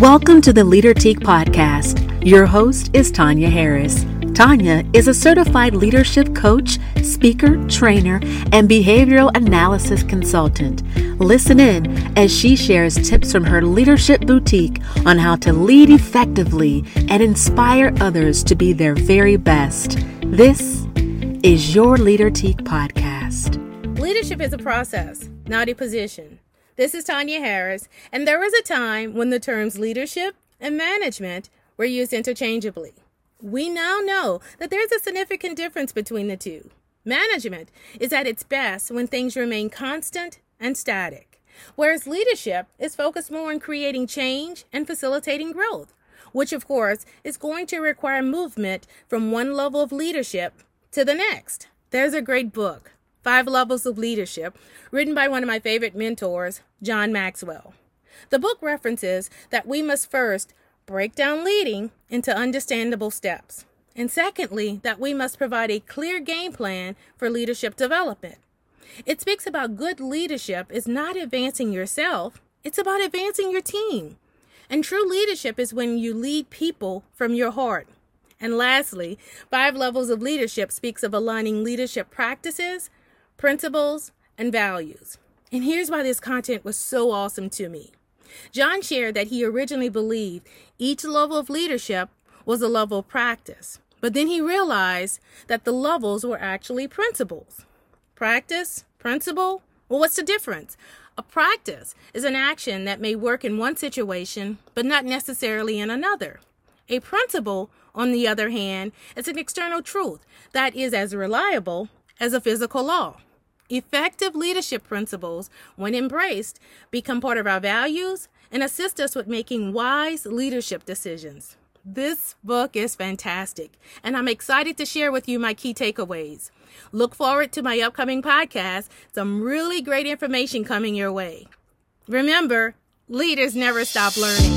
Welcome to the Leader Teak podcast. Your host is Tanya Harris. Tanya is a certified leadership coach, speaker, trainer, and behavioral analysis consultant. Listen in as she shares tips from her leadership boutique on how to lead effectively and inspire others to be their very best. This is your Leader Teak podcast. Leadership is a process, not a position. This is Tanya Harris, and there was a time when the terms leadership and management were used interchangeably. We now know that there's a significant difference between the two. Management is at its best when things remain constant and static, whereas leadership is focused more on creating change and facilitating growth, which of course is going to require movement from one level of leadership to the next. There's a great book Five Levels of Leadership, written by one of my favorite mentors, John Maxwell. The book references that we must first break down leading into understandable steps, and secondly, that we must provide a clear game plan for leadership development. It speaks about good leadership is not advancing yourself, it's about advancing your team. And true leadership is when you lead people from your heart. And lastly, Five Levels of Leadership speaks of aligning leadership practices principles, and values. And here's why this content was so awesome to me. John shared that he originally believed each level of leadership was a level of practice, but then he realized that the levels were actually principles. Practice, principle, well, what's the difference? A practice is an action that may work in one situation, but not necessarily in another. A principle, on the other hand, is an external truth that is as reliable as a physical law. Effective leadership principles, when embraced, become part of our values and assist us with making wise leadership decisions. This book is fantastic, and I'm excited to share with you my key takeaways. Look forward to my upcoming podcast. Some really great information coming your way. Remember, leaders never stop learning.